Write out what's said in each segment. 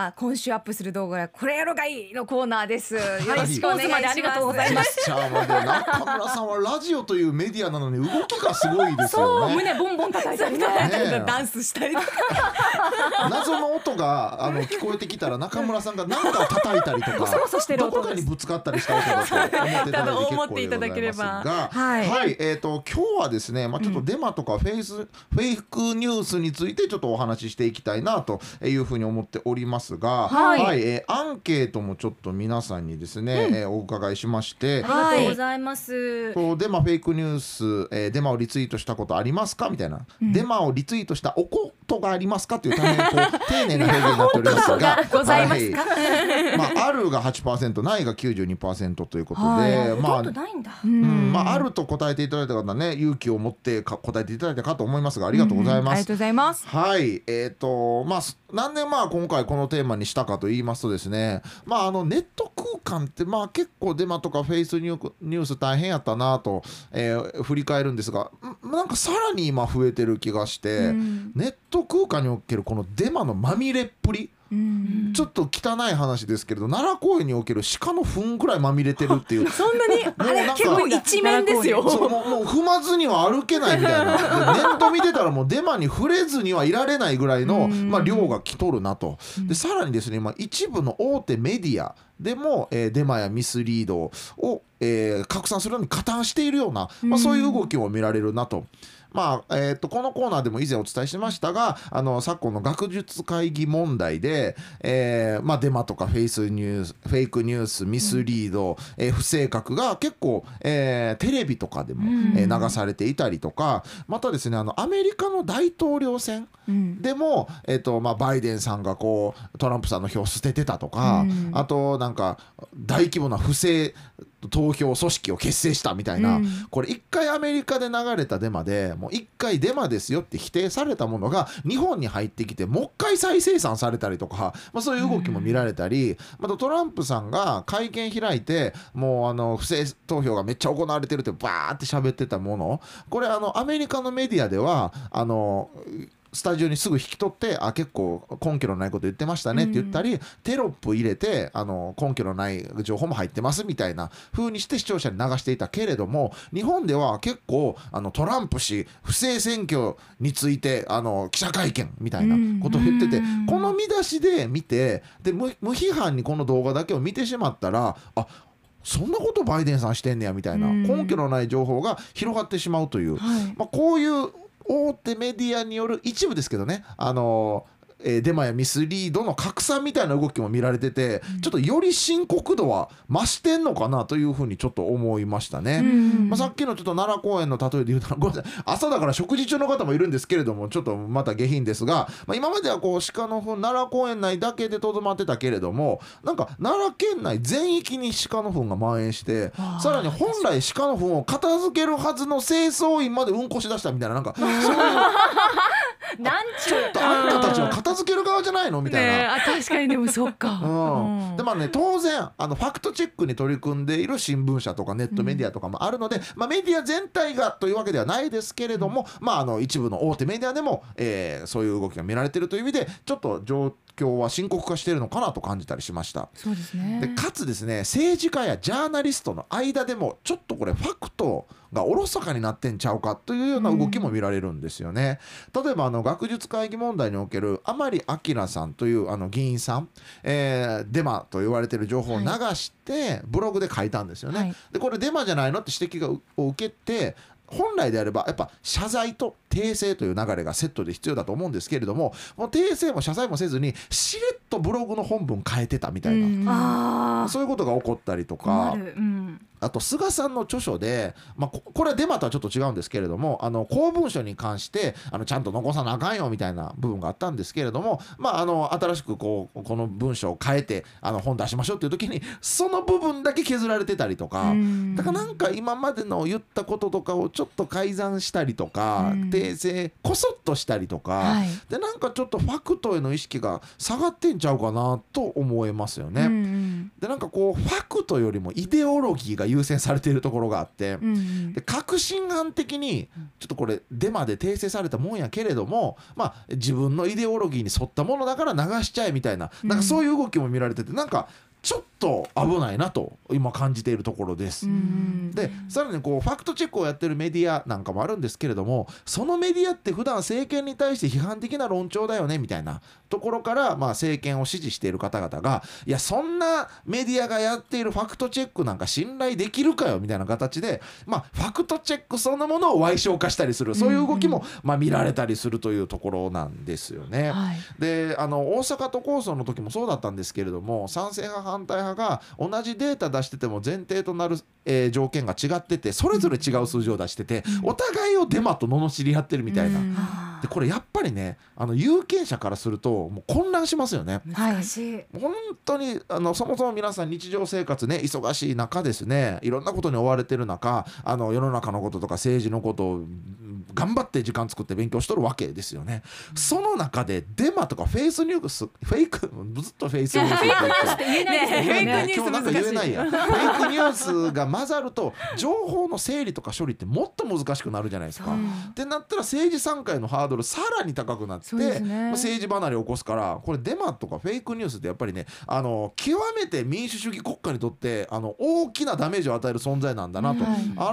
は今週アップする動画はこれやろがいいのコーナーです。よろしくお願いします。ポーズまでありがとうございます中村さんはラジオというメディアなのに動きがすごいですそうよね。胸ボンボン叩いたりダンスしたりとか。謎の音があの聞こえてきたら中村さんが何かを叩いたりとか そそしてるどこかにぶつかったりした音だと思っていただければがはいはい、えっ、と今日はですね、まあちょっとデマとかフェイス、フェイクニュースについてちょっとお話ししていきたいなというふうに思っておりますが、はい。えーアンケートもちょっと皆さんにですね、えーお伺いしまして。ありがとうございます。とデマフェイクニュース、えーデマをリツイートしたことありますか？みたいな、デマをリツイートしたおことがありますか？という大変こう 丁寧な表現になっておりますがございますか？はい。まあ、あるが8%ないが92%ということで、はい。まあほとんどないんだ。うん。まあ、あると答えていただいた方ね勇気を持ってか答えていただいたかと思いますがありがとうございます。ありがとうございます。はい。えーとまあ、すなんでまあ今回このテーマにしたかと言いますとですね、まあ、あのネット空間ってまあ結構デマとかフェイスニュース大変やったなと、えー振り返るんですがんなんかさらに今増えてる気がして、ネット空間におけるこのデマのまみれっぷりうんちょっと汚い話ですけれど奈良公園における鹿の糞ぐらいまみれてるっていう。そんなにあれ結構一面ですよ。もうもう踏まずには歩けないみたいな。でネット見てたらもうデマに触れずにはいられないぐらいの、まあ、量が来とるなと。でさらにですね、まあ、一部の大手メディアでも、えーデマやミスリードを、えー拡散するのに加担しているような、まあ、そういう動きも見られるなと。まあえー、とこのコーナーでも以前お伝えしましたがあの昨今の学術会議問題で、えーまあ、デマとかフェイスニュースフェイクニュースミスリード、えー不正確が結構、えーテレビとかでも、えー流されていたりとかまたですねあのアメリカの大統領選うん。でも、えっとまあ、バイデンさんがこうトランプさんの票を捨ててたとか、うん。あとなんか大規模な不正投票組織を結成したみたいな、うん。これ一回アメリカで流れたデマでもう一回デマですよって否定されたものが日本に入ってきてもう一回再生産されたりとか、まあ、そういう動きも見られたり、またトランプさんが会見開いてもうあの不正投票がめっちゃ行われてるってバーって喋ってたもの。これあのアメリカのメディアではあのスタジオにすぐ引き取ってあ結構根拠のないこと言ってましたねって言ったり、テロップ入れてあの根拠のない情報も入ってますみたいな風にして視聴者に流していたけれども日本では結構あのトランプ氏不正選挙についてあの記者会見みたいなことを言ってて、うん。この見出しで見てで無無批判にこの動画だけを見てしまったらあそんなことバイデンさんしてんねやみたいなうん。根拠のない情報が広がってしまうという、はい。まあ、こういう大手メディアによる一部ですけどね。あのえーデマやミスリードの拡散みたいな動きも見られてて、ちょっとより深刻度は増してんのかなというふうにちょっと思いましたね。うんまあ、さっきのちょっと奈良公園の例えで言うとごめんなさい朝だから食事中の方もいるんですけれどもちょっとまた下品ですが、まあ、今まではこう鹿の糞奈良公園内だけでとどまってたけれどもなんか奈良県内全域に鹿の糞が蔓延してさらに本来鹿の糞を片付けるはずの清掃員までうんこしだしたみたいななんかそういうなんちゅう。あんたたちは片付ける側じゃないの？みたいな。ねあ確かにでもそっか。うん、でまあね当然あのファクトチェックに取り組んでいる新聞社とかネットメディアとかもあるので、まあ、メディア全体がというわけではないですけれども、まあ、あの一部の大手メディアでも、えーそういう動きが見られているという意味でちょっと状況は深刻化しているのかなと感じたりしました。そうですねでかつですね政治家やジャーナリストの間でもちょっとこれファクトがおろそかになってんちゃうかというような動きも見られるんですよね。例えばあの学術会議問題における甘利明さんというあの議員さん、えーデマと言われている情報を流してブログで書いたんですよね。はいでこれデマじゃないのって指摘を受けて本来であればやっぱ謝罪と訂正という流れがセットで必要だと思うんですけれどももう訂正も謝罪もせずにしれっとブログの本文変えてたみたいな、うん。あそういうことが起こったりとあかあと菅さんの著書で、まあ、ここれはデマとはちょっと違うんですけれどもあの公文書に関してあのちゃんと残さなあかんよみたいな部分があったんですけれども、まあ、あの新しくこうこの文章を変えてあの本出しましょうっていう時にその部分だけ削られてたりとか。うんだからなんか今までの言ったこととかをちょっと改ざんしたりとか、うん訂正こそっとしたりとか、はいでなんかちょっとファクトへの意識が下がってんちゃうかなと思えますよね。でなんかこうファクトよりもイデオロギーが優先されているところがあって、うんうん。で革新犯的にちょっとこれデマで訂正されたもんやけれども、まあ、自分のイデオロギーに沿ったものだから流しちゃえみたいななんかそういう動きも見られててなんかちょっと危ないなと今感じているところです。うんでさらにこうファクトチェックをやってるメディアなんかもあるんですけれどもそのメディアって普段政権に対して批判的な論調だよねみたいなところから、まあ、政権を支持している方々がいやそんなメディアがやっているファクトチェックなんか信頼できるかよみたいな形で、まあ、ファクトチェックそのものを歪償化したりするそういう動きも、まあ、見られたりするというところなんですよね。はいであの大阪都構想の時もそうだったんですけれども賛成派反対派が同じデータ出してても前提となる、えー条件が違っててそれぞれ違う数字を出してて、お互いをデマと罵り合ってるみたいな。うんでこれやっぱりねあの有権者からするともう混乱しますよね。難しい。本当にあのそもそも皆さん日常生活ね忙しい中ですねいろんなことに追われてる中あの世の中のこととか政治のことをうん頑張って時間作って勉強しとるわけですよね。その中でデマとかフェイスニュースフェイクずっとフェイスニュースって言ってね 今日なんか言えないや。んフェイクニュースが混ざると情報の整理とか処理ってもっと難しくなるじゃないですか。ってなったら政治参加へのハードルさらに高くなって、ね。まあ政治離れを起こすからこれデマとかフェイクニュースってやっぱりねあの極めて民主主義国家にとってあの大きなダメージを与える存在なんだなと、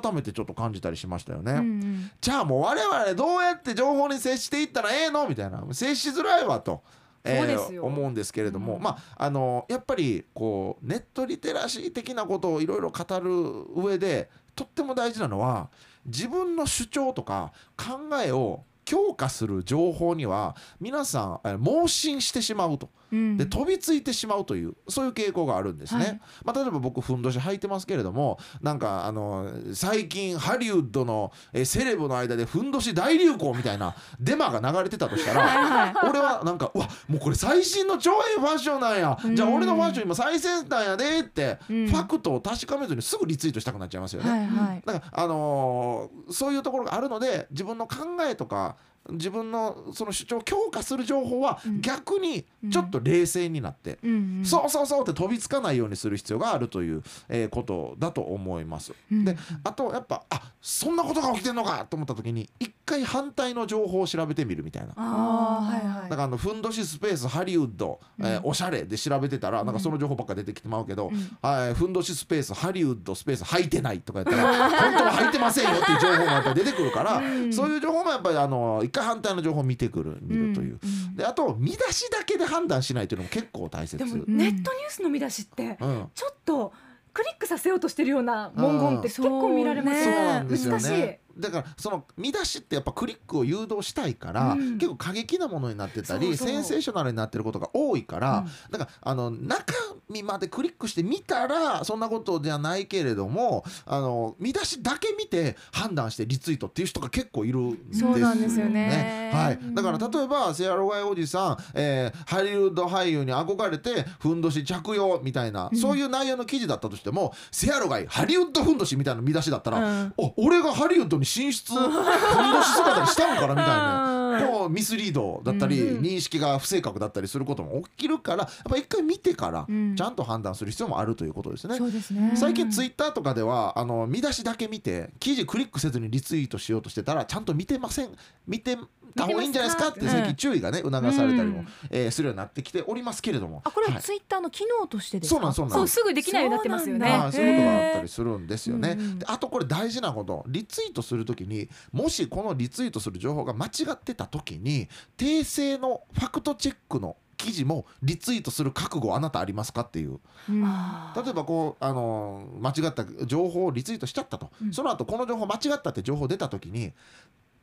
改めてちょっと感じたりしましたよね。うんうん。じゃあもう我々どうやって情報に接していったらええの？みたいな。接しづらいわと。えー思うんですけれども、まああのやっぱりこうネットリテラシー的なことをいろいろ語る上でとっても大事なのは自分の主張とか考えを強化する情報には皆さんえー盲信してしまうと。うんで飛びついてしまうというそういう傾向があるんですね。はい。まあ、例えば僕ふんどし履いてますけれどもなんかあの最近ハリウッドのえーセレブの間でふんどし大流行みたいなデマが流れてたとしたら俺はなんかうわもうこれ最新の超ええファッションなんや。じゃあ俺のファッション今最先端やでってフうん。ァクトを確かめずにすぐリツイートしたくなっちゃいますよね。はいはい。だから、あのーそういうところがあるので自分の考えとか自分のその主張を強化する情報はうん。逆にちょっと冷静になって、そうそうそうって飛びつかないようにする必要があるという、えーことだと思います。うん。であとやっぱあそんなことが起きてんのかと思った時に一回反対の情報を調べてみるみたいな。ああはいはい。だからあのふんどしスペースハリウッド、えーおしゃれで調べてたらなんかその情報ばっか出てきてまうけど、はい、ふんどしスペースハリウッドスペース履いてないとかやったら本当は履いてませんよっていう情報がやっぱり出てくるから、そういう情報もやっぱりあの一回反対の情報を見てくる見るという、であと見出しだけで判断しないというのも結構大切。でもネットニュースの見出しってうん。ちょっとクリックさせようとしてるような文言って結構見られますよね。難しい。ね。だからその見出しってやっぱクリックを誘導したいから、うん。結構過激なものになってたりセンセーショナルになってることが多いから、だからあの中身までクリックして見たらそんなことじゃないけれどもあの見出しだけ見て判断してリツイートっていう人が結構いるんですよそうなんですよね。はい、だから例えばセアロガイおじさん、えーハリウッド俳優に憧れてふんどし着用みたいな、そういう内容の記事だったとしてもセアロガイハリウッドふんどしみたいな見出しだったら、うん。お俺がハリウッドに進出ふんどし姿にしたのかなみたいな こうミスリードだったり、うん認識が不正確だったりすることも起きるからやっぱ一回見てからうん。ちゃんと判断する必要もあるということですね。ね。最近ツイッターとかではあの見出しだけ見て記事クリックせずにリツイートしようとしてたらちゃんと見てません見てた方がいいんじゃないですか？って最近注意がね促されたりも、うんえーするようになってきておりますけれども。あこれははい。ツイッターの機能としてですか？そうなんそうなんそうすぐできないようになってますよね。そうい、そういうことがあったりするんですよね。あとこれ大事なこと。リツイートするときにもしこのリツイートする情報が間違ってたときに訂正のファクトチェックの記事もリツイートする覚悟あなたありますかっていう。うん。例えばこうあの間違った情報をリツイートしちゃったと、うん。その後この情報間違ったって情報出た時に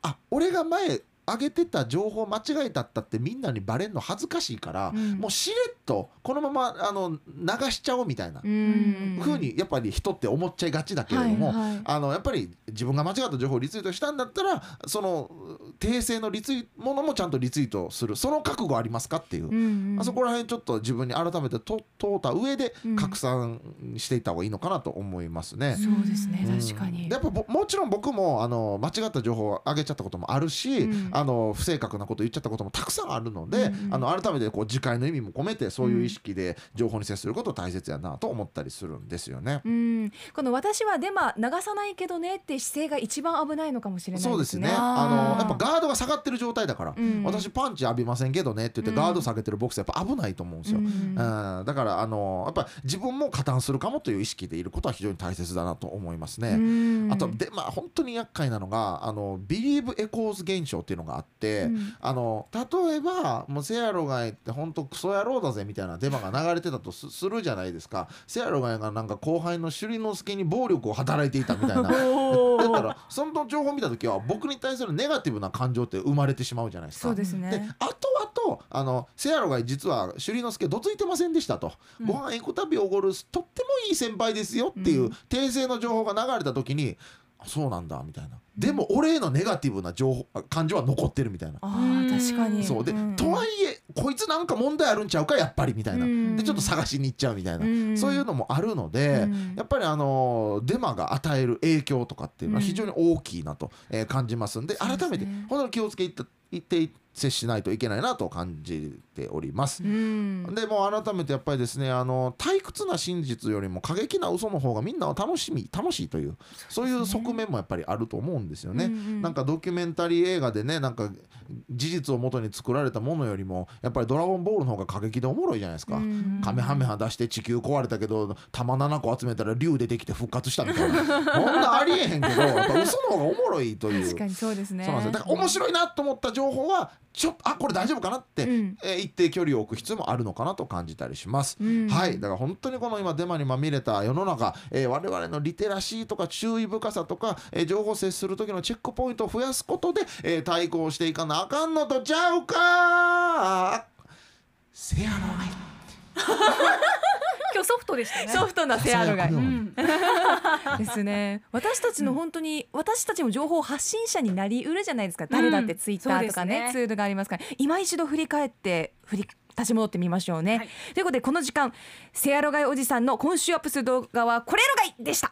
あ俺が前上げてた情報間違えたったってみんなにバレんの恥ずかしいから、うん。もうしれっとこのままあの流しちゃおうみたいなうん。ふうにやっぱり人って思っちゃいがちだけれども、はいはい。あのやっぱり自分が間違った情報をリツイートしたんだったらその訂正のリツイものもちゃんとリツイートする。その覚悟ありますかっていう、うんうん。あそこら辺ちょっと自分に改めてと問うた上でうん。拡散していった方がいいのかなと思いますね。そうですねうん。確かに。やっぱぼもちろん僕もあの間違った情報を上げちゃったこともあるし、うん。あの不正確なこと言っちゃったこともたくさんあるので、うんうん。あの改めてこう次回の意味も込めてそういう意識で情報に接すること大切やなと思ったりするんですよね。うん、この私はデマ流さないけどねって姿勢が一番危ないのかもしれないですね。そうですね。あのやっぱガードが下がってる状態だから、うん。私パンチ浴びませんけどねって言ってうん。ガード下げてるボクサーやっぱ危ないと思うんですよ。うん。うん。だからあのやっぱ自分も加担するかもという意識でいることは非常に大切だなと思いますね。うん。あとでまあ本当に厄介なのがあの belief echoes 現象っていうのがあって、うん。あの例えばもうせやろがいって本当クソ野郎だぜみたいなデマが流れてたとすするじゃないですか。せやろがいがなんか後輩の首里之助に暴力を働いていたみたいな だからその情報を見た時は僕に対するネガティブな感情って生まれてしまうじゃないですか。そうですでね。後々あのせやろがい実は首里之助どついてませんでしたと、うんご飯行くたびおごるとってもいい先輩ですよっていううん訂正の情報が流れた時に、あそうなんだみたいなでも俺へのネガティブな情報感情は残ってるみたいな。ああ確かに。そう。で、ん。とはいえこいつなんか問題あるんちゃうかやっぱりみたいな、うん。でちょっと探しに行っちゃうみたいな、うんそういうのもあるので、うん。やっぱりあのデマが与える影響とかっていうのはうん。非常に大きいなと、えー感じますんで改めて本当に気をつけていって接しないといけないなと感じております。うん。でもう改めてやっぱりですねあの退屈な真実よりも過激な嘘の方がみんなは楽しみ楽しいというそういう側面もやっぱりあると思うんですよね。うんうんなんかドキュメンタリー映画でねなんか事実をもとに作られたものよりもやっぱり「ドラゴンボール」の方が過激でおもろいじゃないですか。うんカメハメハ出して地球壊れたけど玉7個集めたら竜出てきて復活したみたいなこんなんありえへんけどやっぱ嘘の方がおもろいという確かにそうですね。そうなんですよだから面白いなと思った情報はちょっとあこれ大丈夫かなって、うんえー一定距離を置く必要もあるのかなと感じたりします。うん。はい。だから本当にこの今デマにまみれた世の中、えー我々のリテラシーとか注意深さとか、えー情報を接する時のチェックポイントを増やすことで、えー対抗していかなあかんのとちゃうかせやろがい今日ソフトでしたね。ソフトなセアロがそうん。ですね。私たちの本当に、私たちも情報発信者になりうるじゃないですか。誰だってツイッターとかね,、ねツールがありますから、今一度振り返って振り立ち戻ってみましょうね。はいということでこの時間セアロガイおじさんの今週アップする動画はこれやろがいでした。